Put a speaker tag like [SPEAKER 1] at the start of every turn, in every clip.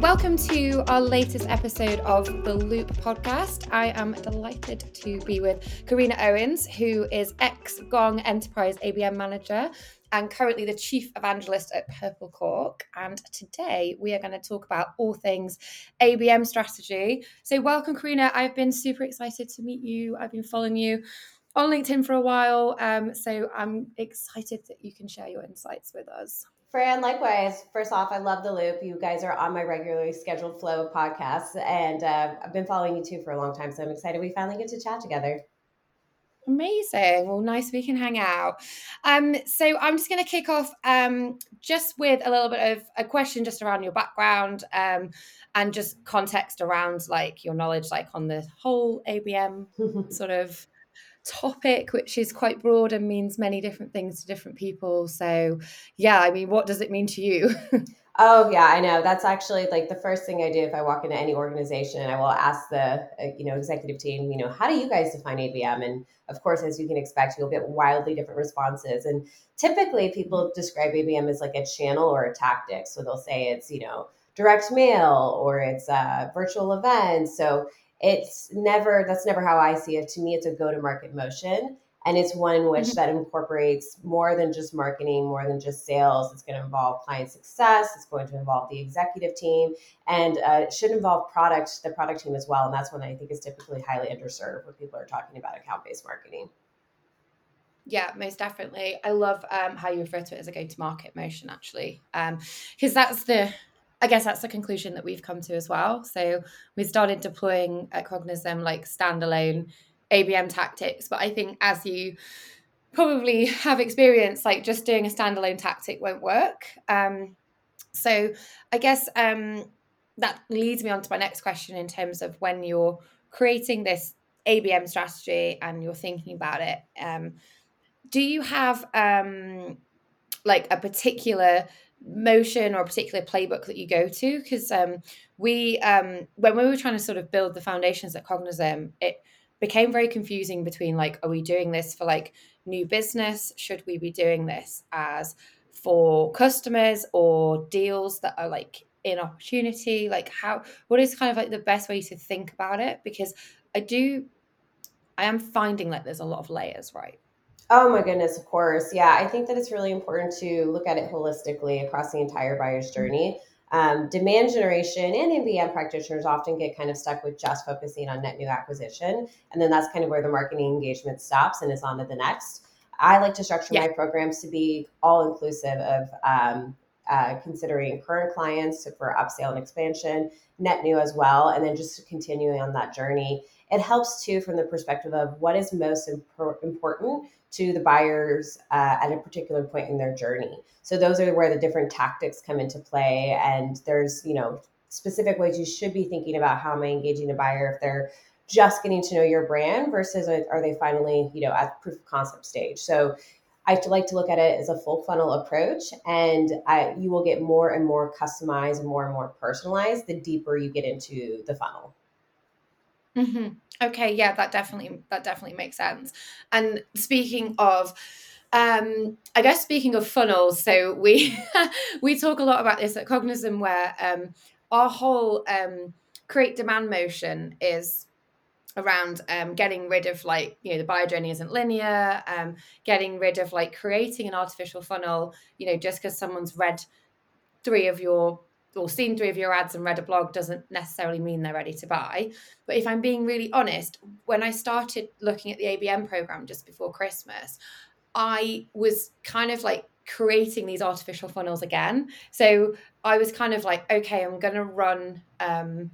[SPEAKER 1] Welcome to our latest episode of the Loop podcast. I am delighted to be with Corrina Owens, who is ex Gong Enterprise ABM Manager and currently the Chief Evangelist at Purple Cork. And today we are going to talk about all things ABM strategy. So, welcome, Corrina. I've been super excited to meet you. I've been following you on LinkedIn for a while. Um, so, I'm excited that you can share your insights with us.
[SPEAKER 2] Fran, likewise. First off, I love the loop. You guys are on my regularly scheduled flow of podcasts, and uh, I've been following you too for a long time. So I'm excited we finally get to chat together.
[SPEAKER 1] Amazing. Well, nice we can hang out. Um, so I'm just going to kick off um, just with a little bit of a question just around your background um, and just context around like your knowledge, like on the whole ABM sort of topic, which is quite broad and means many different things to different people. So, yeah, I mean, what does it mean to you?
[SPEAKER 2] Oh yeah, I know. That's actually like the first thing I do if I walk into any organization. I will ask the uh, you know executive team, you know, how do you guys define ABM? And of course, as you can expect, you'll get wildly different responses. And typically, people describe ABM as like a channel or a tactic. So they'll say it's you know direct mail or it's uh, virtual events. So it's never that's never how I see it. To me, it's a go to market motion and it's one in which mm-hmm. that incorporates more than just marketing more than just sales it's going to involve client success it's going to involve the executive team and uh, it should involve product the product team as well and that's one that i think is typically highly underserved when people are talking about account-based marketing
[SPEAKER 1] yeah, most definitely. I love um, how you refer to it as a go-to-market motion, actually, because um, that's the, I guess that's the conclusion that we've come to as well. So we started deploying at Cognism like standalone ABM tactics. But I think as you probably have experience, like just doing a standalone tactic won't work. Um, so I guess um, that leads me on to my next question in terms of when you're creating this ABM strategy and you're thinking about it. Um, do you have um, like a particular motion or a particular playbook that you go to? Because um, we, um, when we were trying to sort of build the foundations at Cognism it became very confusing between like are we doing this for like new business? Should we be doing this as for customers or deals that are like in opportunity? Like how what is kind of like the best way to think about it? Because i do i am finding like there's a lot of layers right
[SPEAKER 2] Oh my goodness, of course. Yeah, I think that it's really important to look at it holistically across the entire buyer's mm-hmm. journey. Um, demand generation and ABM practitioners often get kind of stuck with just focusing on net new acquisition. And then that's kind of where the marketing engagement stops and is on to the next. I like to structure yeah. my programs to be all inclusive of um, uh, considering current clients for upsell and expansion, net new as well, and then just continuing on that journey. It helps too from the perspective of what is most imp- important to the buyers uh, at a particular point in their journey. So those are where the different tactics come into play, and there's you know specific ways you should be thinking about how am I engaging a buyer if they're just getting to know your brand versus are they finally you know at proof of concept stage. So I like to look at it as a full funnel approach, and I, you will get more and more customized, more and more personalized the deeper you get into the funnel.
[SPEAKER 1] Mm-hmm. Okay, yeah, that definitely that definitely makes sense. And speaking of um i guess speaking of funnels so we we talk a lot about this at Cognism where um our whole um create demand motion is around um, getting rid of like you know the buyer journey isn't linear um, getting rid of like creating an artificial funnel you know just because someone's read three of your or seen three of your ads and read a blog doesn't necessarily mean they're ready to buy. But if I'm being really honest, when I started looking at the ABM program just before Christmas, I was kind of like creating these artificial funnels again. So I was kind of like, okay, I'm going to run um,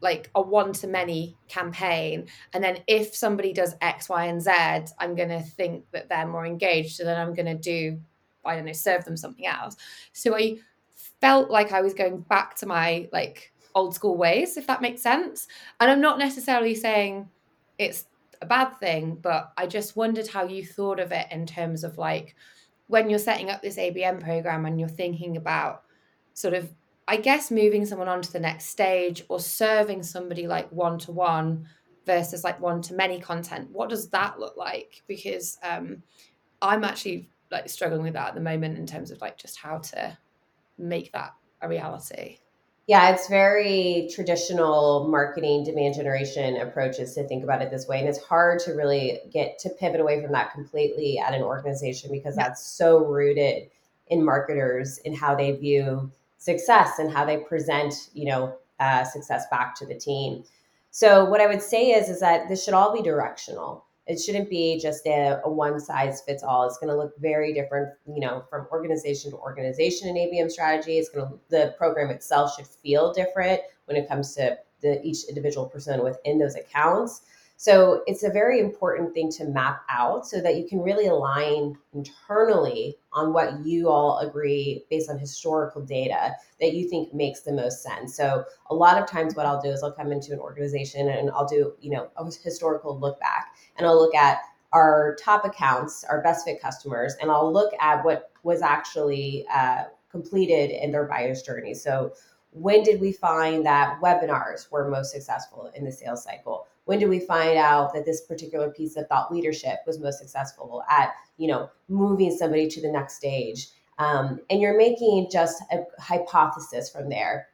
[SPEAKER 1] like a one to many campaign. And then if somebody does X, Y, and Z, I'm going to think that they're more engaged. So then I'm going to do, I don't know, serve them something else. So I felt like I was going back to my like old school ways, if that makes sense. And I'm not necessarily saying it's a bad thing, but I just wondered how you thought of it in terms of like when you're setting up this ABM program and you're thinking about sort of, I guess, moving someone on to the next stage or serving somebody like one to one versus like one to many content. What does that look like? Because um, I'm actually like struggling with that at the moment in terms of like just how to make that a reality?
[SPEAKER 2] Yeah, it's very traditional marketing demand generation approaches to think about it this way. And it's hard to really get to pivot away from that completely at an organization because yeah. that's so rooted in marketers in how they view success and how they present, you know, uh, success back to the team. So what I would say is, is that this should all be directional it shouldn't be just a, a one size fits all. It's going to look very different, you know, from organization to organization in ABM strategy. It's going to the program itself should feel different when it comes to the each individual person within those accounts. So it's a very important thing to map out so that you can really align internally on what you all agree based on historical data that you think makes the most sense. So a lot of times what I'll do is I'll come into an organization and I'll do, you know, a historical look back and I'll look at our top accounts, our best fit customers, and I'll look at what was actually uh, completed in their buyer's journey. So when did we find that webinars were most successful in the sales cycle? When do we find out that this particular piece of thought leadership was most successful at you know moving somebody to the next stage? Um, and you're making just a hypothesis from there.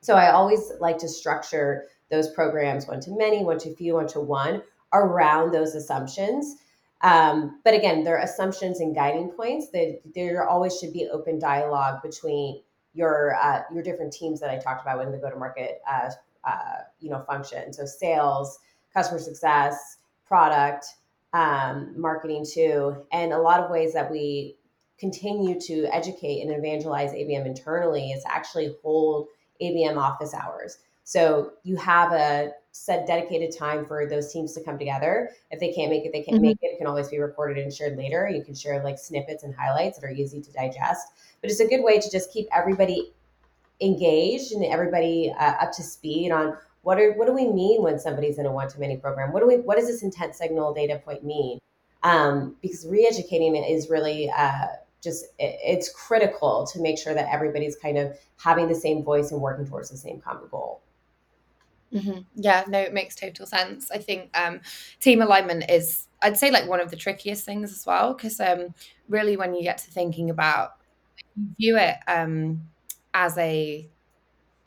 [SPEAKER 2] So i always like to structure those programs one to many one to few one to one around those assumptions. Um, but again they're assumptions and guiding points. That there always should be open dialogue between your uh, your different teams that i talked about when the go to market uh, uh, you know function so sales customer success, product, um, marketing too, and a lot of ways that we continue to educate and evangelize ABM internally is actually hold ABM office hours. So you have a set dedicated time for those teams to come together. If they can't make it, they can't mm-hmm. make it. It can always be recorded and shared later. You can share like snippets and highlights that are easy to digest. But it's a good way to just keep everybody engaged and everybody uh, up to speed on what are what do we mean when somebody's in a one-to-many program? What do we what does this intent signal data point mean? Um, because re-educating it is really uh, just it, it's critical to make sure that everybody's kind of having the same voice and working towards the same common goal.
[SPEAKER 1] Mm-hmm. Yeah, no, it makes total sense. I think um, team alignment is, I'd say, like one of the trickiest things as well, because um, really, when you get to thinking about, view it um, as a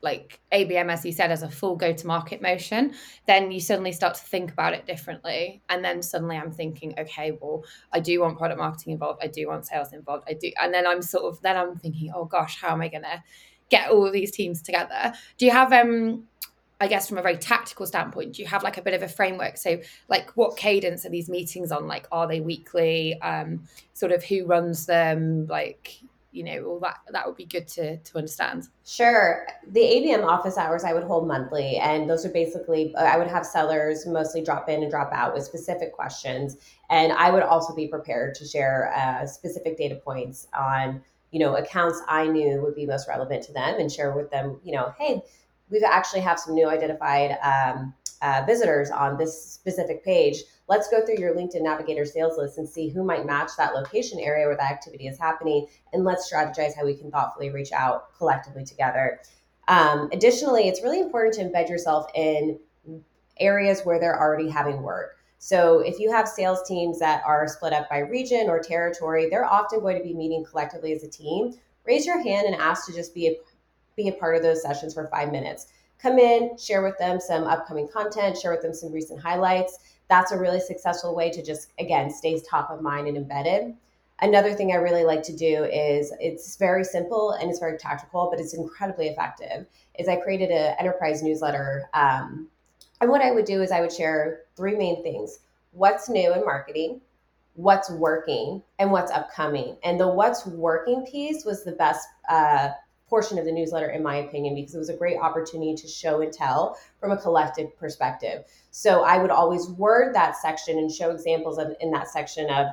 [SPEAKER 1] like ABM, as you said, as a full go to market motion, then you suddenly start to think about it differently. And then suddenly I'm thinking, okay, well, I do want product marketing involved. I do want sales involved. I do. And then I'm sort of, then I'm thinking, oh gosh, how am I going to get all these teams together? Do you have, um, I guess from a very tactical standpoint, do you have like a bit of a framework? So, like, what cadence are these meetings on? Like, are they weekly? Um, sort of who runs them? Like, you know all that that would be good to to understand.
[SPEAKER 2] Sure. The abm office hours i would hold monthly and those are basically i would have sellers mostly drop in and drop out with specific questions. And i would also be prepared to share uh, specific data points on you know accounts i knew would be most relevant to them and share with them you know hey we've actually have some new identified um, uh, visitors on this specific page let's go through your LinkedIn Navigator sales list and see who might match that location area where that activity is happening. And let's strategize how we can thoughtfully reach out collectively together. Um, additionally, it's really important to embed yourself in areas where they're already having work. So if you have sales teams that are split up by region or territory, they're often going to be meeting collectively as a team. Raise your hand and ask to just be a, be a part of those sessions for five minutes. Come in, share with them some upcoming content, share with them some recent highlights, that's a really successful way to just again stays top of mind and embedded. Another thing i really like to do is it's very simple and it's very tactical but it's incredibly effective is i created an enterprise newsletter. Um, and what i would do is i would share three main things. What's new in marketing? What's working? And what's upcoming? And the what's working piece was the best uh, portion of the newsletter, in my opinion, because it was a great opportunity to show and tell from a collective perspective. So I would always word that section and show examples of, in that section of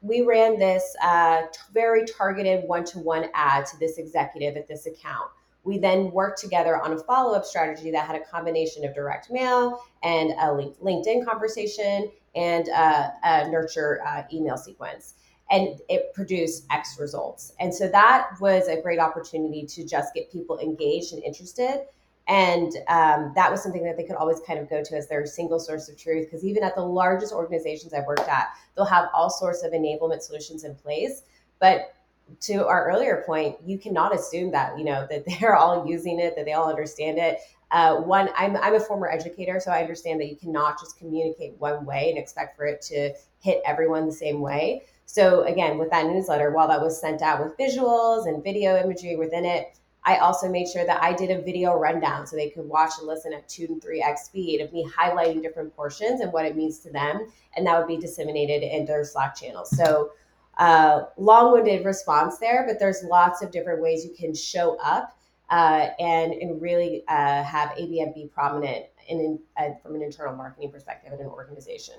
[SPEAKER 2] we ran this uh, very targeted one to one ad to this executive at this account. We then worked together on a follow up strategy that had a combination of direct mail and a LinkedIn conversation and uh, a nurture uh, email sequence and it produced X results. And so that was a great opportunity to just get people engaged and interested. And um, that was something that they could always kind of go to as their single source of truth. Because even at the largest organizations I've worked at, they'll have all sorts of enablement solutions in place. But to our earlier point, you cannot assume that you know that they're all using it, that they all understand it. Uh, one, I'm I'm a former educator, so I understand that you cannot just communicate one way and expect for it to hit everyone the same way. So again, with that newsletter, while that was sent out with visuals and video imagery within it, I also made sure that I did a video rundown so they could watch and listen at two and three X speed of me highlighting different portions and what it means to them. And that would be disseminated in their Slack channels. So uh, long-winded response there, but there's lots of different ways you can show up uh, and and really uh, have ABM be prominent in, in uh, from an internal marketing perspective in an organization.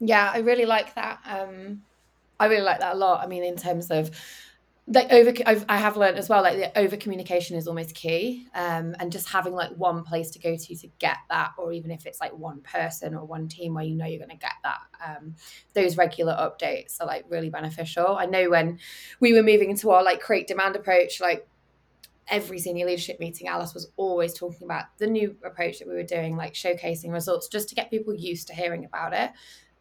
[SPEAKER 1] Yeah, I really like that. Um, I really like that a lot. I mean, in terms of like over I've, I have learned as well like the over communication is almost key um, and just having like one place to go to to get that or even if it's like one person or one team where you know you're going to get that um, those regular updates are like really beneficial i know when we were moving into our like create demand approach like every senior leadership meeting alice was always talking about the new approach that we were doing like showcasing results just to get people used to hearing about it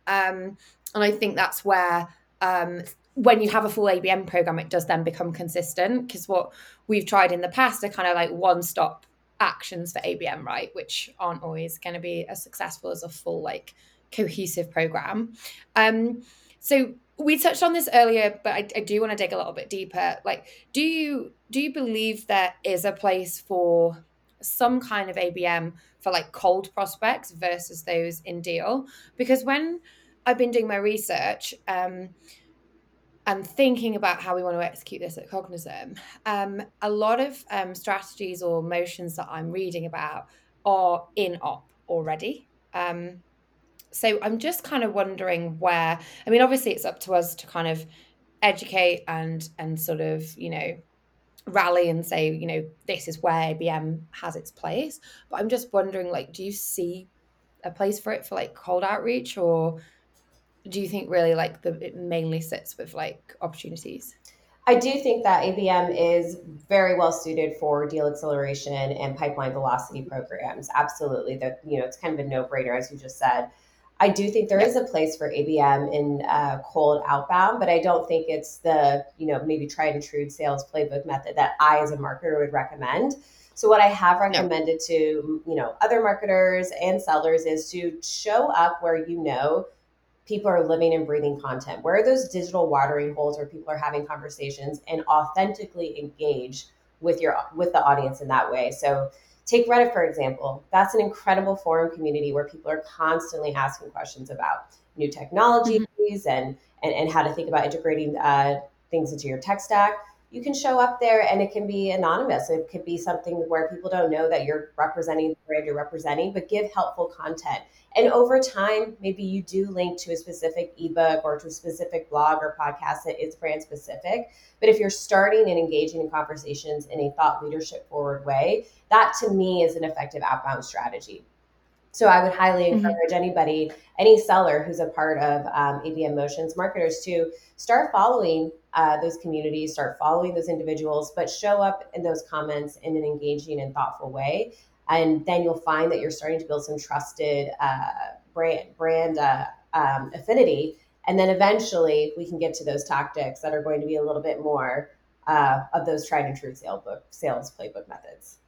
[SPEAKER 1] um, and i think that's where um, when you have a full ABM program, it does then become consistent because what we've tried in the past are kind of like one stop actions for ABM, right? Which aren't always going to be as successful as a full, like, cohesive program. Um, so we touched on this earlier, but I, I do want to dig a little bit deeper. Like, do you do you believe there is a place for some kind of ABM for like cold prospects versus those in deal? Because when I've been doing my research, um, and thinking about how we want to execute this at Cognism, um, a lot of um, strategies or motions that I'm reading about are in op already. Um, so I'm just kind of wondering where. I mean, obviously, it's up to us to kind of educate and and sort of you know rally and say you know this is where ABM has its place. But I'm just wondering, like, do you see a place for it for like cold outreach or do you think really like the it mainly sits with like opportunities?
[SPEAKER 2] I do think that ABM is very well suited for deal acceleration and pipeline velocity programs. Absolutely, that you know it's kind of a no brainer as you just said. I do think there is a place for ABM in uh, cold outbound, but I don't think it's the you know maybe tried and true sales playbook method that I as a marketer would recommend. So what I have recommended to you know other marketers and sellers is to show up where you know people are living and breathing content? Where are those digital watering holes where people are having conversations and authentically engage with your with the audience in that way? So take Reddit for example. That's an incredible forum community where people are constantly asking questions about new technologies mm-hmm. and, and and how to think about integrating uh, things into your tech stack you can show up there and it can be anonymous. It could be something where people don't know that you're representing the brand you're representing, but give helpful content. And over time, maybe you do link to a specific ebook or to a specific blog or podcast that is brand specific. But if you're starting and engaging in conversations in a thought leadership forward way, that to me is an effective outbound strategy. So I would highly mm-hmm. encourage mm-hmm. anybody, any seller who's a part of um, ABM Motions marketers to start following uh, those communities, start following those individuals, but show up in those comments in an engaging and thoughtful way. And then you'll find that you're starting to build some trusted uh, brand brand uh, um, affinity. And then eventually we can get to those tactics that are going to be a little bit more uh, of those tried and true sales book sales playbook methods.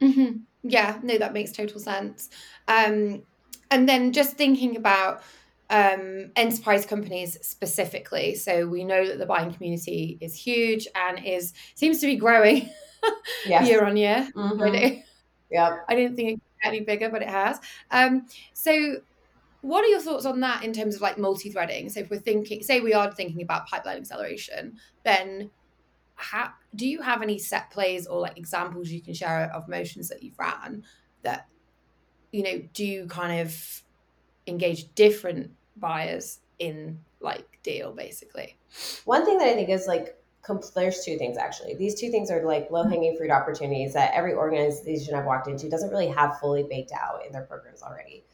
[SPEAKER 1] Mm-hmm. Yeah, no, that makes total sense. Um, and then just thinking about um, enterprise companies specifically. So we know that the buying community is huge and is seems to be growing yes. year on year.
[SPEAKER 2] Mm-hmm. Yeah,
[SPEAKER 1] I didn't think it get any bigger, but it has. Um, so what are your thoughts on that in terms of like multi-threading? So if we're thinking, say we are thinking about pipeline acceleration, then how, do you have any set plays or like examples you can share of motions that you've ran that you know do kind of engage different buyers in like deal basically?
[SPEAKER 2] One thing that i think is like there's two things actually. These two things are like low mm-hmm. hanging fruit opportunities that every organization i've walked into doesn't really have fully baked out in their programs already.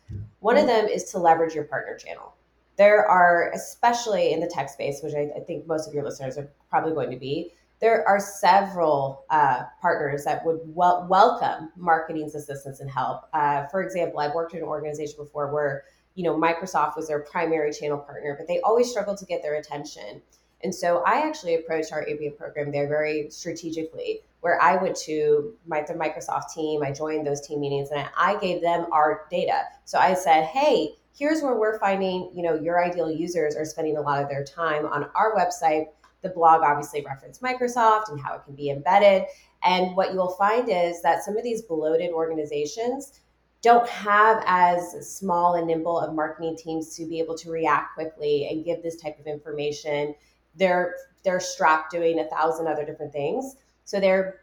[SPEAKER 2] One of mm-hmm. them is to leverage your partner channel. There are especially in the tech space which I, I think most of your listeners are probably going to be there are several uh, partners that would wel- welcome marketing's assistance and help. Uh, for example, I've worked in an organization before where you know Microsoft was their primary channel partner, but they always struggled to get their attention. And so I actually approached our ABM program there very strategically, where I went to my, the Microsoft team, I joined those team meetings, and I gave them our data. So I said, hey, here's where we're finding, you know, your ideal users are spending a lot of their time on our website. The blog obviously referenced Microsoft and how it can be embedded. And what you'll find is that some of these bloated organizations don't have as small and nimble of marketing teams to be able to react quickly and give this type of information. They're they're strapped doing a thousand other different things. So they're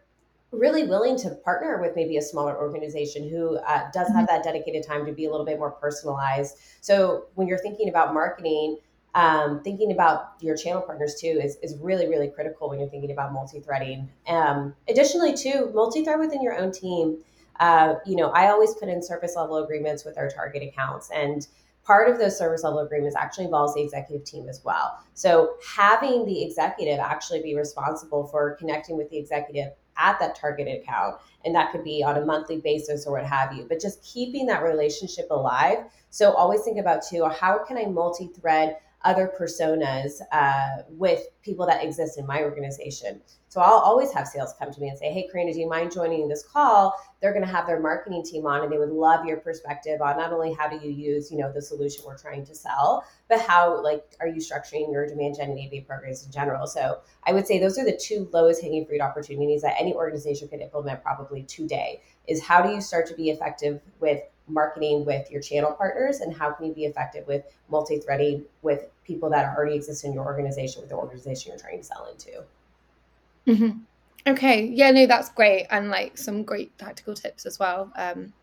[SPEAKER 2] really willing to partner with maybe a smaller organization who uh, does have mm-hmm. that dedicated time to be a little bit more personalized. So when you're thinking about marketing, um, thinking about your channel partners too is, is really, really critical when you're thinking about multi-threading. Um, additionally, too, multi-thread within your own team. Uh, you know, I always put in service level agreements with our target accounts and part of those service level agreements actually involves the executive team as well. So having the executive actually be responsible for connecting with the executive at that targeted account and that could be on a monthly basis or what have you but just keeping that relationship alive so always think about too how can i multi-thread other personas uh, with people that exist in my organization. So I'll always have sales come to me and say, "Hey, Corrina, do you mind joining this call?" They're going to have their marketing team on, and they would love your perspective on not only how do you use, you know, the solution we're trying to sell, but how like are you structuring your demand gen and AV programs in general. So I would say those are the two lowest hanging fruit opportunities that any organization could implement probably today. Is how do you start to be effective with marketing with your channel partners and how can you be effective with multi-threading with people that already exist in your organization with the organization you're trying to sell into?
[SPEAKER 1] Mm-hmm. okay. Yeah no that's great. And like some great tactical tips as well. Um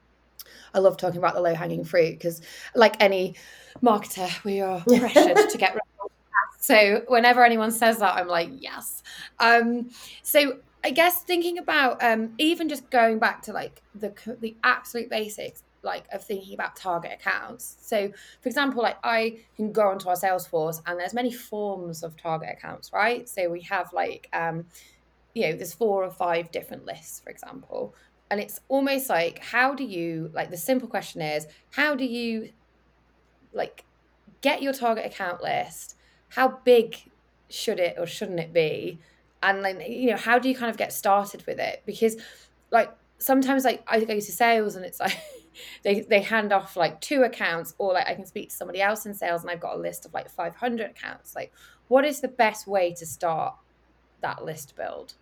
[SPEAKER 1] I love talking about the low hanging fruit because, like any marketer, we are pressured to get So whenever anyone says that, I'm like, yes. Um, so I guess thinking about um, even just going back to like the the absolute basics, like of thinking about target accounts. So, for example, like I can go onto our Salesforce and there's many forms of target accounts, right? So we have like um, you know, there's four or five different lists, for example. And it's almost like how do you like the simple question is how do you like get your target account list? How big should it or shouldn't it be? And then you know, how do you kind of get started with it? Because like sometimes like I go to sales and it's like they they hand off like two accounts or like I can speak to somebody else in sales and I've got a list of like 500 accounts. Like what is the best way to start that list build?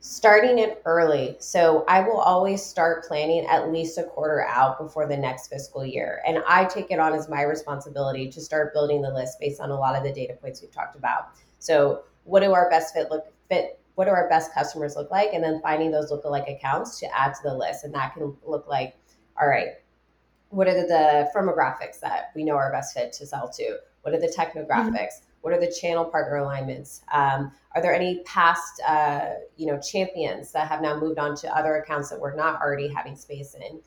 [SPEAKER 2] Starting it early. So I will always start planning at least a quarter out before the next fiscal year. And I take it on as my responsibility to start building the list based on a lot of the data points we've talked about. So what do our best fit look fit what do our best customers look like? And then finding those lookalike accounts to add to the list. And that can look like all right, what are the, firmographics that we know are best fit to sell to? What are the technographics? Mm-hmm. What are the channel partner alignments? Um, are there any past, uh, you know, champions that have now moved on to other accounts that we're not already having space in?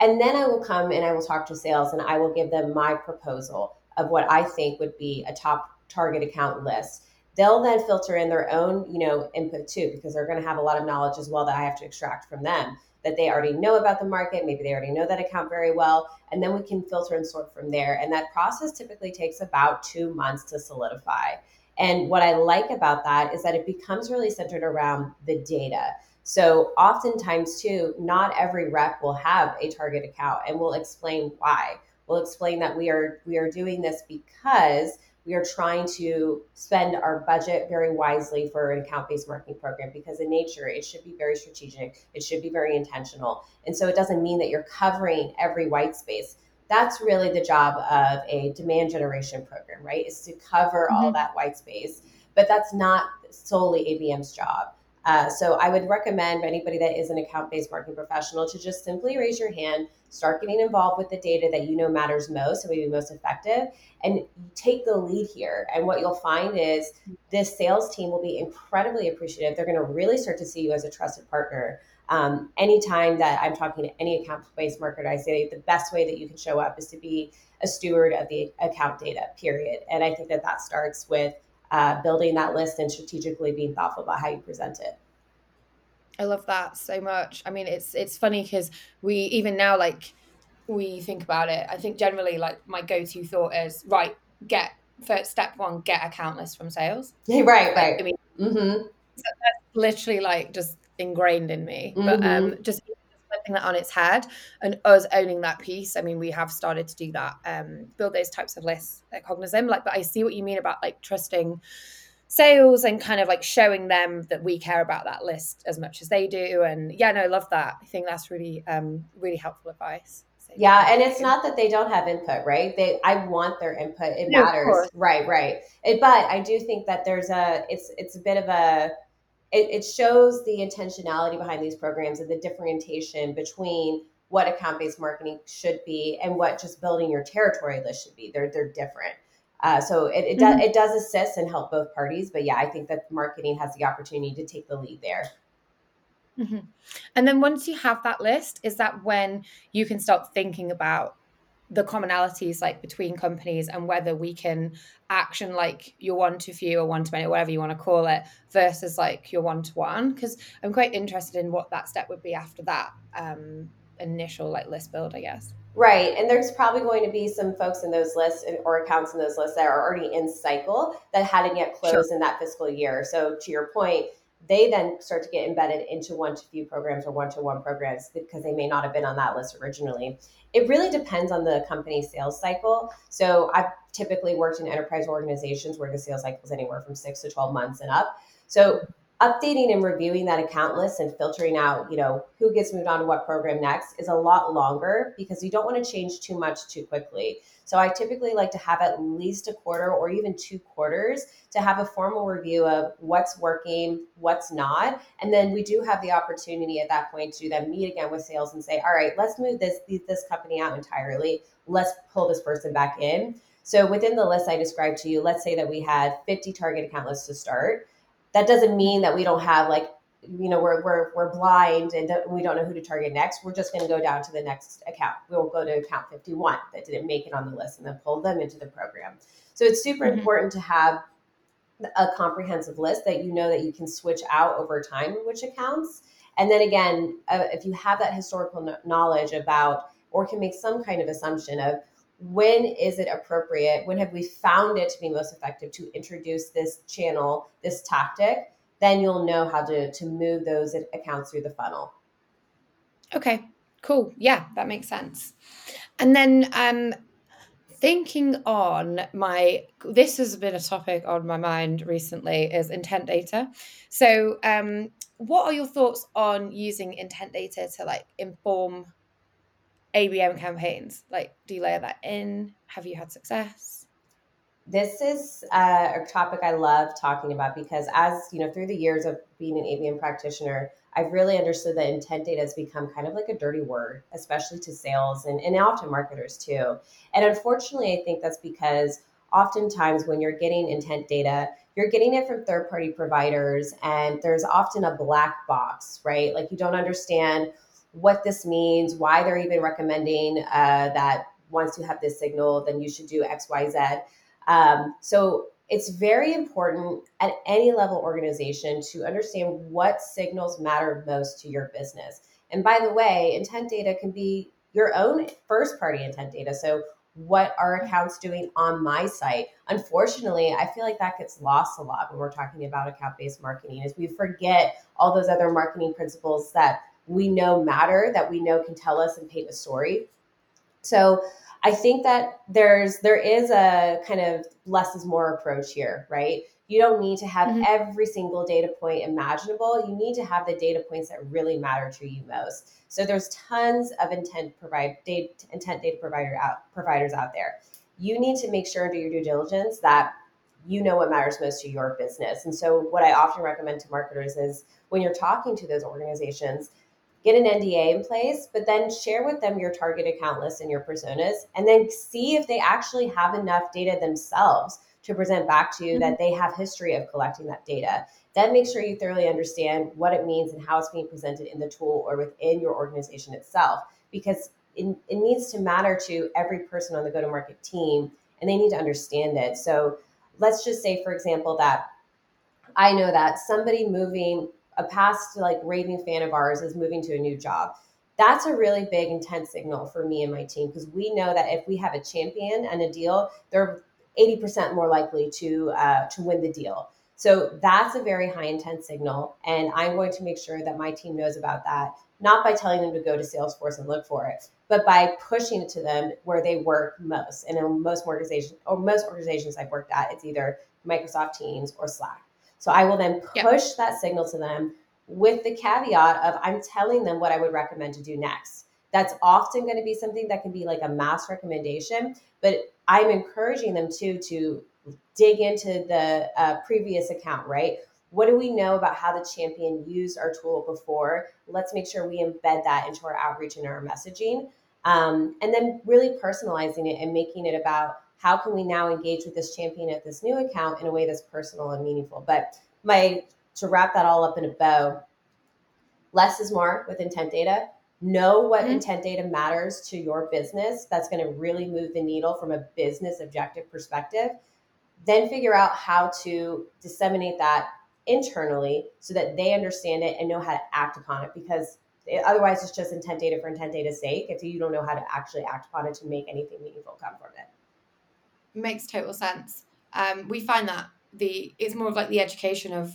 [SPEAKER 2] And then I will come and I will talk to sales and I will give them my proposal of what I think would be a top target account list. They'll then filter in their own, you know, input too, because they're going to have a lot of knowledge as well that I have to extract from them that they already know about the market. Maybe they already know that account very well. And then we can filter and sort from there. And that process typically takes about two months to solidify. And what I like about that is that it becomes really centered around the data. So oftentimes too, not every rep will have a target account and we'll explain why. We'll explain that we are we are doing this because we are trying to spend our budget very wisely for an account based marketing program because, in nature, it should be very strategic, it should be very intentional. And so, it doesn't mean that you're covering every white space. That's really the job of a demand generation program, right? Is to cover mm-hmm. all that white space. But that's not solely ABM's job. Uh, so I would recommend anybody that is an account-based marketing professional to just simply raise your hand, start getting involved with the data that you know matters most and will be most effective, and take the lead here. And what you'll find is this sales team will be incredibly appreciative. They're going to really start to see you as a trusted partner. Um, anytime that I'm talking to any account-based marketer, I say the best way that you can show up is to be a steward of the account data. Period. And I think that that starts with uh, building that list and strategically being thoughtful about how you present it.
[SPEAKER 1] I love that so much. I mean, it's it's funny because we even now like we think about it. I think generally like my go-to thought is right, get first step one, get account list from sales.
[SPEAKER 2] Yeah, right, right. I mean, mm-hmm.
[SPEAKER 1] so that's literally like just ingrained in me. Mm-hmm. But um, just flipping that on its head and us owning that piece. I mean, we have started to do that, um, build those types of lists at Cognism. Like, but I see what you mean about like trusting sales and kind of like showing them that we care about that list as much as they do. And yeah, no, I love that. I think that's really, um, really helpful advice.
[SPEAKER 2] yeah, and it's not that they don't have input, right? They, I want their input. It no, matters, right? Right. It, but I do think that there's a, it's, it's a bit of a, it, it shows the intentionality behind these programs and the differentiation between what account-based marketing should be and what just building your territory list should be. They're they're different. Uh, so it, it, mm-hmm. does, it does assist and help both parties. But yeah, I think that marketing has the opportunity to take the lead there.
[SPEAKER 1] Mm-hmm. And then once you have that list, is that when you can start thinking about the commonalities like between companies and whether we can action like your one to few or one to many, whatever you want to call it, versus like your one to one? Because I'm quite interested in what that step would be after that um, initial like list build, I guess.
[SPEAKER 2] Right. And there's probably going to be some folks in those lists and, or accounts in those lists that are already in cycle that hadn't yet closed sure. in that fiscal year. So to your point, they then start to get embedded into one to few programs or one to one programs because they may not have been on that list originally. It really depends on the company's sales cycle. So I've typically worked in enterprise organizations where the sales cycle is anywhere from six to 12 months and up. So updating and reviewing that account list and filtering out, you know, who gets moved on to what program next is a lot longer because you don't want to change too much too quickly. So I typically like to have at least a quarter or even two quarters to have a formal review of what's working, what's not. And then we do have the opportunity at that point to then meet again with sales and say, all right, let's move this this company out entirely. Let's pull this person back in. So within the list I described to you, let's say that we had 50 target account lists to start that doesn't mean that we don't have like you know we're we're, we're blind and we don't know who to target next. We're just going to go down to the next account. We'll go to account 51 that didn't make it on the list and then pull them into the program. So it's super mm-hmm. important to have a comprehensive list that you know that you can switch out over time which accounts. And then again uh, if you have that historical knowledge about or can make some kind of assumption of when is it appropriate? When have we found it to be most effective to introduce this channel, this tactic? Then you'll know how to, to move those accounts through the funnel.
[SPEAKER 1] Okay, cool. Yeah, that makes sense. And then um, thinking on my, this has been a topic on my mind recently is intent data. So, um, what are your thoughts on using intent data to like inform ABM campaigns? Like, do you layer that in? Have you had success?
[SPEAKER 2] This is uh, a topic I love talking about because, as you know, through the years of being an ABM practitioner, I've really understood that intent data has become kind of like a dirty word, especially to sales and, and often marketers too. And unfortunately, I think that's because oftentimes when you're getting intent data, you're getting it from third party providers, and there's often a black box, right? Like you don't understand what this means, why they're even recommending uh, that once you have this signal, then you should do X, Y, Z. Um, so it's very important at any level organization to understand what signals matter most to your business. And by the way, intent data can be your own first party intent data. So what are accounts doing on my site? Unfortunately, I feel like that gets lost a lot when we're talking about account based marketing is we forget all those other marketing principles that we know matter that we know can tell us and paint a story. So I think that there's there is a kind of less is more approach here, right? You don't need to have mm-hmm. every single data point imaginable. You need to have the data points that really matter to you most. So there's tons of intent provide data, intent data provider out providers out there. You need to make sure and do your due diligence that you know what matters most to your business. And so what I often recommend to marketers is when you're talking to those organizations, get an NDA in place, but then share with them your target account list and your personas, and then see if they actually have enough data themselves to present back to you mm-hmm. that they have history of collecting that data. Then make sure you thoroughly understand what it means and how it's being presented in the tool or within your organization itself, because it, it needs to matter to every person on the go-to-market team, and they need to understand it. So let's just say, for example, that I know that somebody moving a past like raving fan of ours is moving to a new job that's a really big intent signal for me and my team because we know that if we have a champion and a deal they're 80% more likely to uh, to win the deal. So that's a very high intent signal, and I'm going to make sure that my team knows about that. Not by telling them to go to Salesforce and look for it, but by pushing it to them where they work most. And in most organizations, or most organizations I've worked at, it's either Microsoft Teams or Slack. So I will then push yep. that signal to them with the caveat of I'm telling them what I would recommend to do next. That's often going to be something that can be like a mass recommendation, but I'm encouraging them too to dig into the uh, previous account, right? What do we know about how the champion used our tool before? Let's make sure we embed that into our outreach and our messaging. Um, and then really personalizing it and making it about how can we now engage with this champion at this new account in a way that's personal and meaningful. But my to wrap that all up in a bow, less is more with intent data. Know what mm-hmm. intent data matters to your business. That's going to really move the needle from a business objective perspective. Then figure out how to disseminate that internally so that they understand it and know how to act upon it because otherwise it's just intent data for intent data's sake if you don't know how to actually act upon it to make anything meaningful come from it
[SPEAKER 1] makes total sense um, we find that the it's more of like the education of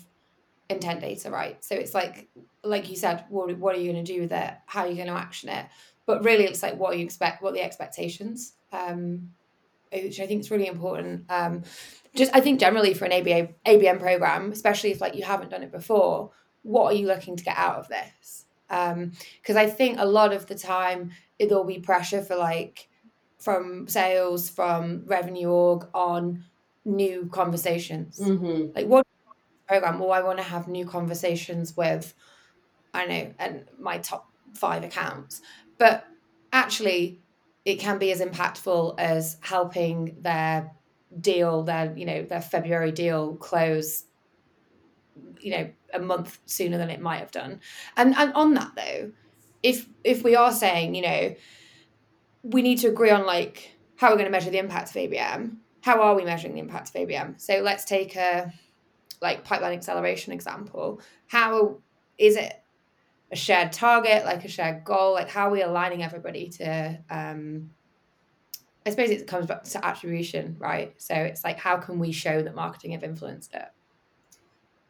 [SPEAKER 1] intent data, right? So it's like, like you said, what, what are you going to do with it? How are you going to action it? But really, it's like what you expect, what the expectations, um, which I think is really important. Um, just I think generally for an ABA ABM program, especially if like you haven't done it before, what are you looking to get out of this? Because um, I think a lot of the time there'll be pressure for like from sales, from revenue org on new conversations. Mm-hmm. Like what program or I want to have new conversations with, I know, and my top five accounts. But actually, it can be as impactful as helping their deal, their, you know, their February deal close, you know, a month sooner than it might have done. And and on that though, if if we are saying, you know, we need to agree on like how we're going to measure the impact of ABM. How are we measuring the impact of ABM? So let's take a like pipeline acceleration example, how is it a shared target, like a shared goal? Like how are we aligning everybody to um I suppose it comes back to attribution, right? So it's like how can we show that marketing have influenced it?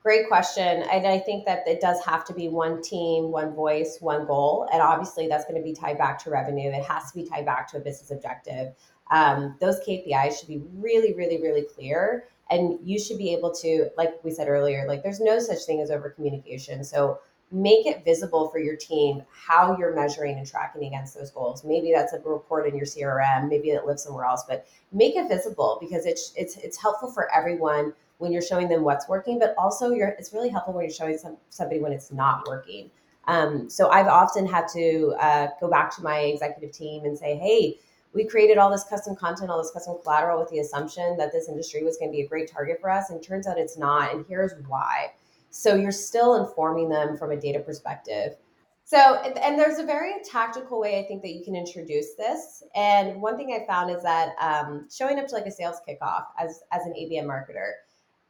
[SPEAKER 2] Great question. And I think that it does have to be one team, one voice, one goal. And obviously, that's going to be tied back to revenue. It has to be tied back to a business objective. Um, those KPIs should be really, really, really clear and you should be able to like we said earlier like there's no such thing as over communication so make it visible for your team how you're measuring and tracking against those goals maybe that's a report in your crm maybe it lives somewhere else but make it visible because it's it's it's helpful for everyone when you're showing them what's working but also you're it's really helpful when you're showing some, somebody when it's not working um, so i've often had to uh, go back to my executive team and say hey we created all this custom content, all this custom collateral with the assumption that this industry was going to be a great target for us. And turns out it's not. And here's why. So you're still informing them from a data perspective. So, and there's a very tactical way I think that you can introduce this. And one thing I found is that um, showing up to like a sales kickoff as, as an ABM marketer,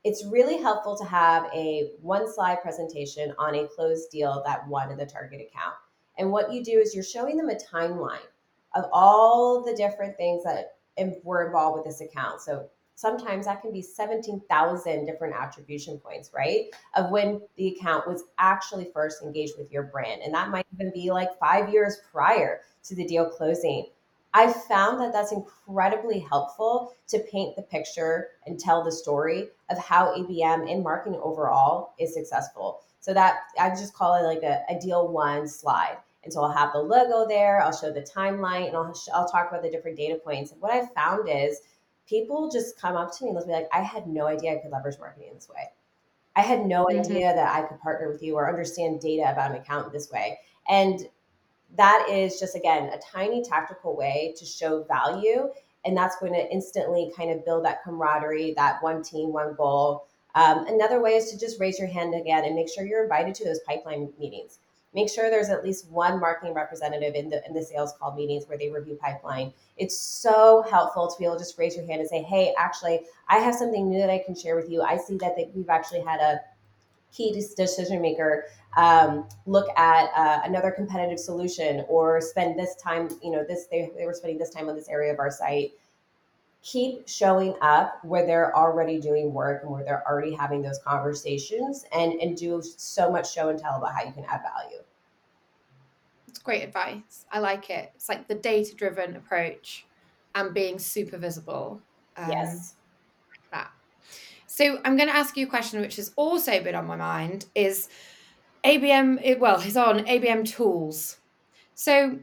[SPEAKER 2] it's really helpful to have a one slide presentation on a closed deal that won in the target account. And what you do is you're showing them a timeline of all the different things that were involved with this account. So sometimes that can be 17,000 different attribution points, right? Of when the account was actually first engaged with your brand. And that might even be like five years prior to the deal closing. I found that that's incredibly helpful to paint the picture and tell the story of how ABM and marketing overall is successful. So that I just call it like a, a deal one slide. And so I'll have the logo there, I'll show the timeline, and I'll, I'll talk about the different data points. And what I've found is people just come up to me and they'll be like, I had no idea I could leverage marketing this way. I had no mm-hmm. idea that I could partner with you or understand data about an account this way. And that is just, again, a tiny tactical way to show value. And that's going to instantly kind of build that camaraderie, that one team, one goal. Um, another way is to just raise your hand again and make sure you're invited to those pipeline meetings make sure there's at least one marketing representative in the in the sales call meetings where they review pipeline it's so helpful to be able to just raise your hand and say hey actually i have something new that i can share with you i see that they, we've actually had a key decision maker um, look at uh, another competitive solution or spend this time you know this they, they were spending this time on this area of our site. Keep showing up where they're already doing work and where they're already having those conversations and and do so much show and tell about how you can add value.
[SPEAKER 1] It's great advice. I like it. It's like the data driven approach and being super visible
[SPEAKER 2] um, yes
[SPEAKER 1] so i'm going to ask you a question which has also been on my mind is abm it, well is on abm tools so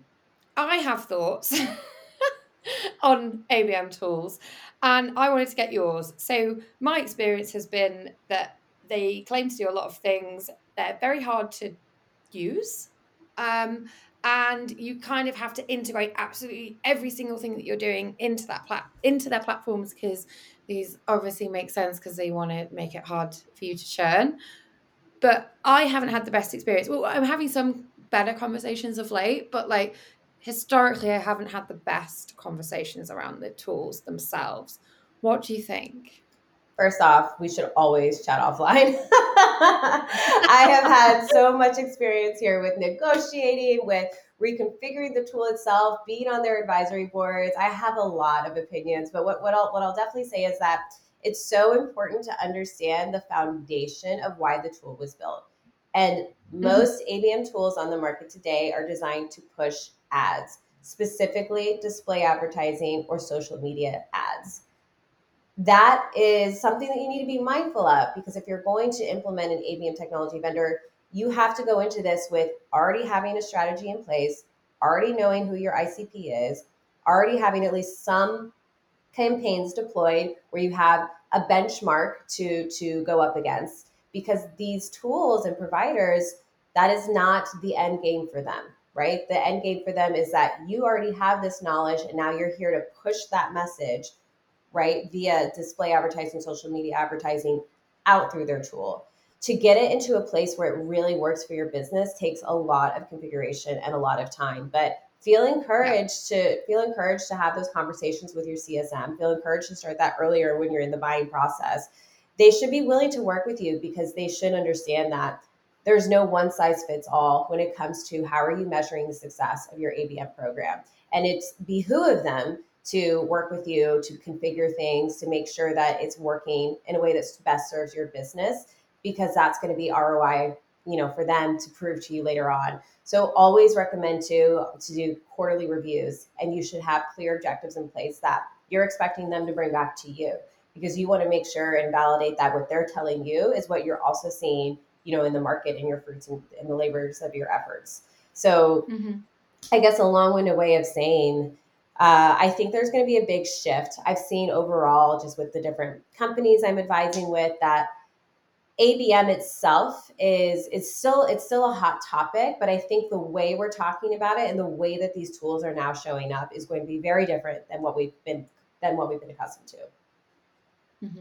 [SPEAKER 1] i have thoughts on ABM tools. And I wanted to get yours. So, my experience has been that they claim to do a lot of things. They're very hard to use. Um, and you kind of have to integrate absolutely every single thing that you're doing into that plat- into their platforms because these obviously make sense because they want to make it hard for you to churn. But I haven't had the best experience. Well, I'm having some better conversations of late, but like historically I haven't had the best conversations around the tools themselves. What do you think?
[SPEAKER 2] First off, we should always chat offline. I have had so much experience here with negotiating, with reconfiguring the tool itself, being on their advisory boards. I have a lot of opinions, but what, what I'll what I'll definitely say is that it's so important to understand the foundation of why the tool was built. And mm-hmm. most. ABM tools on the market today are designed to push ads, specifically display advertising or social media ads. That is something that you need to be mindful of because if you're going to implement an ABM technology vendor, you have to go into this with already having a strategy in place, already knowing who your ICP is, already having at least some campaigns deployed where you have a benchmark to to go up against because these tools and providers that is not the end game for them right? The end game for them is that you already have this knowledge and now you're here to push that message, right, via display advertising, social media advertising out through their tool. To get it into a place where it really works for your business takes a lot of configuration and a lot of time. But feel encouraged yeah. to feel encouraged to have those conversations with your CSM. Feel encouraged to start that earlier when you're in the buying process. They should be willing to work with you because they should understand that there's no one size fits all when it comes to how are you measuring the success of your ABM program. And it's behoove of them to work with you to configure things to make sure that it's working in a way that best serves your business because that's going to be ROI, you know, for them to prove to you later on. So always recommend to to do quarterly reviews and you should have clear objectives in place that you're expecting them to bring back to you because you want to make sure and validate that what they're telling you is what you're also seeing you know in the market and your fruits and, and the labors of your efforts so mm-hmm. i guess a long-winded way of saying uh, I think there's going to be a big shift. I've seen overall, just with the different companies I'm advising with, that ABM itself is is still it's still a hot topic, but I think the way we're talking about it and the way that these tools are now showing up is going to be very different than what we've been than what we've been accustomed to.
[SPEAKER 1] Mm-hmm.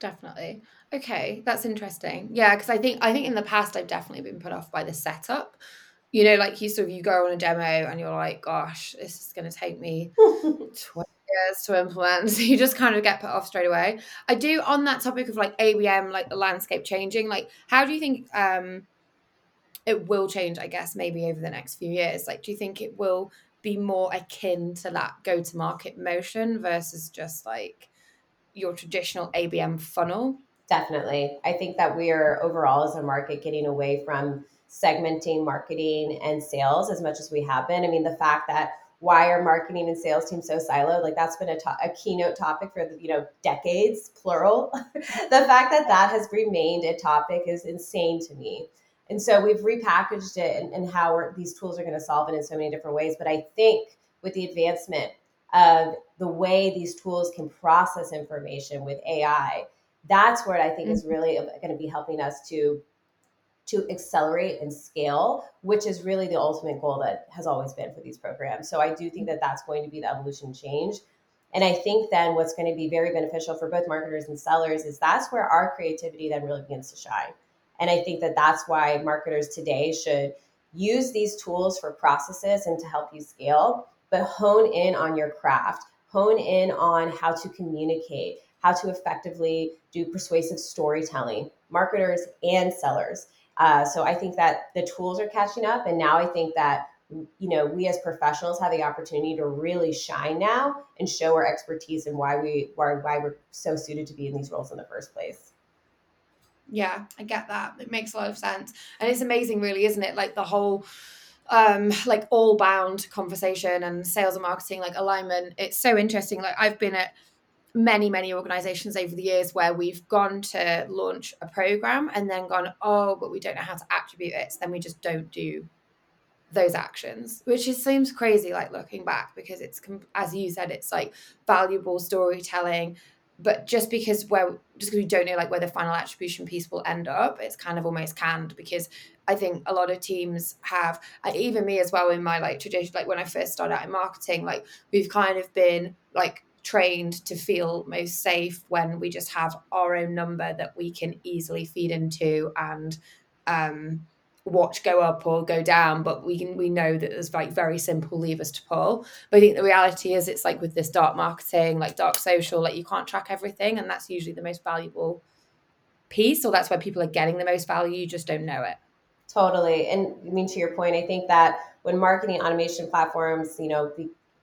[SPEAKER 1] Definitely. Okay, that's interesting. Yeah, because I think I think in the past I've definitely been put off by the setup. You know, like you sort of you go on a demo and you're like, gosh, this is going to take me 20 years to implement. So you just kind of get put off straight away. I do on that topic of like ABM, like the landscape changing. Like, how do you think um it will change? I guess maybe over the next few years. Like, do you think it will be more akin to that go to market motion versus just like your traditional ABM funnel?
[SPEAKER 2] Definitely. I think that we are overall as a market getting away from segmenting marketing and sales as much as we have been. I mean, the fact that why are marketing and sales teams so siloed? Like that's been a, to- a keynote topic for the, you know decades, plural. the fact that that has remained a topic is insane to me. And so we've repackaged it and, and how these tools are going to solve it in so many different ways. But I think with the advancement of the way these tools can process information with AI, that's where I think mm-hmm. is really going to be helping us to to accelerate and scale, which is really the ultimate goal that has always been for these programs. So I do think that that's going to be the evolution change. And I think then what's going to be very beneficial for both marketers and sellers is that's where our creativity then really begins to shine. And I think that that's why marketers today should use these tools for processes and to help you scale but hone in on your craft, hone in on how to communicate, how to effectively do persuasive storytelling, marketers and sellers. Uh, so I think that the tools are catching up. And now I think that you know, we as professionals have the opportunity to really shine now and show our expertise and why we why, why we're so suited to be in these roles in the first place.
[SPEAKER 1] Yeah, I get that. It makes a lot of sense. And it's amazing really, isn't it? Like the whole um like all bound conversation and sales and marketing like alignment. It's so interesting. Like I've been at many many organizations over the years where we've gone to launch a program and then gone oh but we don't know how to attribute it so then we just don't do those actions which is seems crazy like looking back because it's as you said it's like valuable storytelling but just because where just because we don't know like where the final attribution piece will end up it's kind of almost canned because i think a lot of teams have uh, even me as well in my like tradition like when i first started out in marketing like we've kind of been like trained to feel most safe when we just have our own number that we can easily feed into and um, watch go up or go down but we can we know that there's like very simple levers to pull. But i think the reality is it's like with this dark marketing like dark social like you can't track everything and that's usually the most valuable piece or that's where people are getting the most value you just don't know it.
[SPEAKER 2] Totally. And i mean to your point i think that when marketing automation platforms you know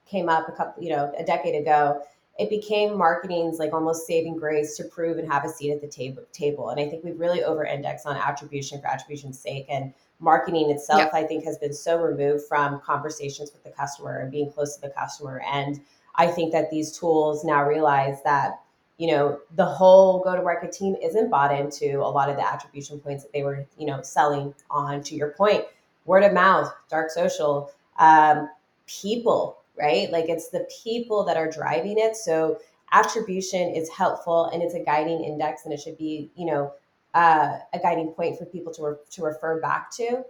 [SPEAKER 2] came up a couple you know a decade ago it became marketing's like almost saving grace to prove and have a seat at the table table. And i think we've really over indexed on attribution for attribution's sake. And marketing itself yep. i think has been so removed from conversations with the customer and being close to the customer. And i think that these tools now realize that you know the whole go to market team isn't bought into a lot of the attribution points that they were you know selling on. To your point word of mouth dark social um, people right? Like it's the people that are driving it. So attribution is helpful and it's a guiding index and it should be, you know, uh, a guiding point for people to, re- to refer back to.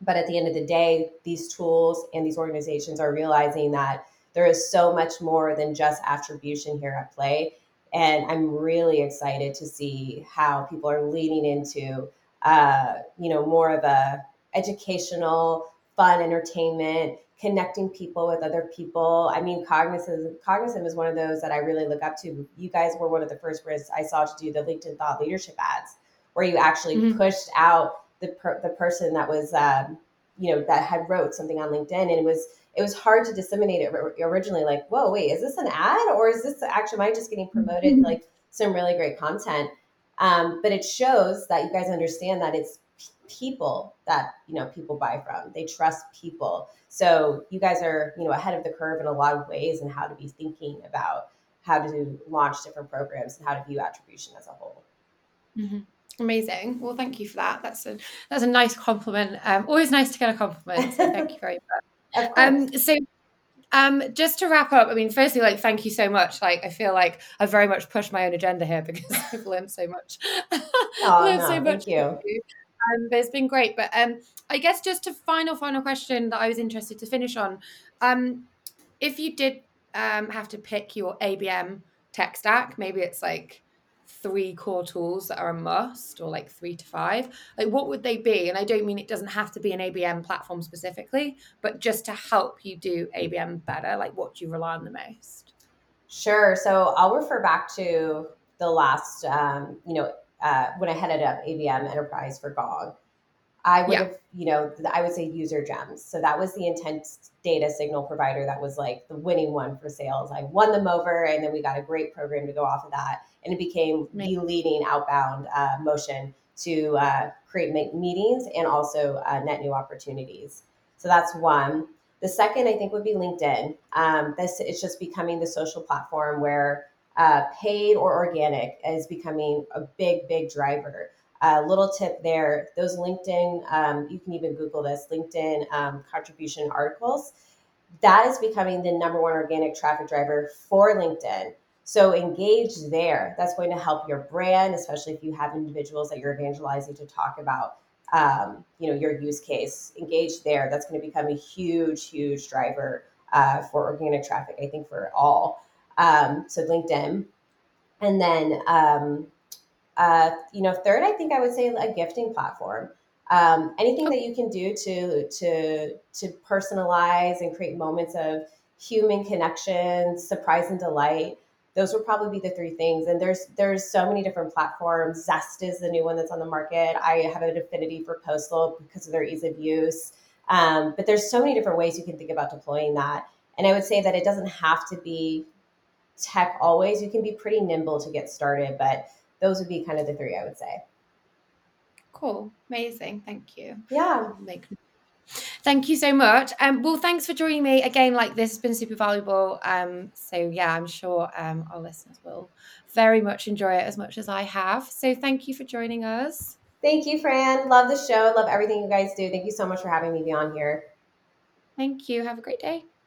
[SPEAKER 2] But at the end of the day, these tools and these organizations are realizing that there is so much more than just attribution here at play. And I'm really excited to see how people are leaning into, uh, you know, more of a educational, fun entertainment, connecting people with other people. I mean, Cognism, Cognism is one of those that I really look up to. You guys were one of the first brands I saw to do the LinkedIn Thought Leadership ads, where you actually mm-hmm. pushed out the per, the person that was, um, you know, that had wrote something on LinkedIn, and it was it was hard to disseminate it originally. Like, whoa, wait, is this an ad or is this actually am I just getting promoted mm-hmm. like some really great content? Um, but it shows that you guys understand that it's people that you know people buy from they trust people so you guys are you know ahead of the curve in a lot of ways and how to be thinking about how to launch different programs and how to view attribution as a whole
[SPEAKER 1] mm-hmm. amazing well thank you for that that's a that's a nice compliment um, always nice to get a compliment so thank you very much um, so um, just to wrap up, I mean, firstly, like, thank you so much. Like, I feel like I very much pushed my own agenda here because I've learned so much.
[SPEAKER 2] Oh, learned no, so much. Thank you. you.
[SPEAKER 1] Um, but it's been great. But um, I guess just a final, final question that I was interested to finish on. Um, if you did um, have to pick your ABM tech stack, maybe it's like three core tools that are a must or like three to five like what would they be and i don't mean it doesn't have to be an abm platform specifically but just to help you do abm better like what do you rely on the most
[SPEAKER 2] sure so i'll refer back to the last um, you know uh, when I headed up ABM Enterprise for Gong, I would yeah. have, you know, I would say UserGems. So that was the intent data signal provider that was like the winning one for sales. I won them over, and then we got a great program to go off of that, and it became the leading outbound uh, motion to uh, create meetings and also uh, net new opportunities. So that's one. The second, I think, would be LinkedIn. Um, this is just becoming the social platform where uh, paid or organic is becoming a big, big driver. A uh, little tip there those LinkedIn, um, you can even Google this LinkedIn um, contribution articles. That is becoming the number one organic traffic driver for LinkedIn. So engage there. That's going to help your brand, especially if you have individuals that you're evangelizing to talk about. Um, you know your use case. Engage there. That's going to become a huge, huge driver uh, for organic traffic. I think for all. Um, so LinkedIn. And then, um, uh, you know, third, I think I would say a gifting platform. Um, anything that you can do to to to personalize and create moments of human connection, surprise and delight. Those would probably be the three things. And there's there's so many different platforms. Zest is the new one that's on the market. I have an affinity for Postal because of their ease of use. Um, but there's so many different ways you can think about deploying that. And I would say that it doesn't have to be tech always. You can be pretty nimble to get started, but those would be kind of the three I would say.
[SPEAKER 1] Cool. Amazing. Thank you.
[SPEAKER 2] Yeah.
[SPEAKER 1] Make Thank you so much. Um, well, thanks for joining me again. Like this has been super valuable. Um, so yeah, I'm sure um, our listeners will very much enjoy it as much as I have. So thank you for joining us.
[SPEAKER 2] Thank you, Fran. Love the show. Love everything you guys do. Thank you so much for having me be on here.
[SPEAKER 1] Thank you. Have a great day.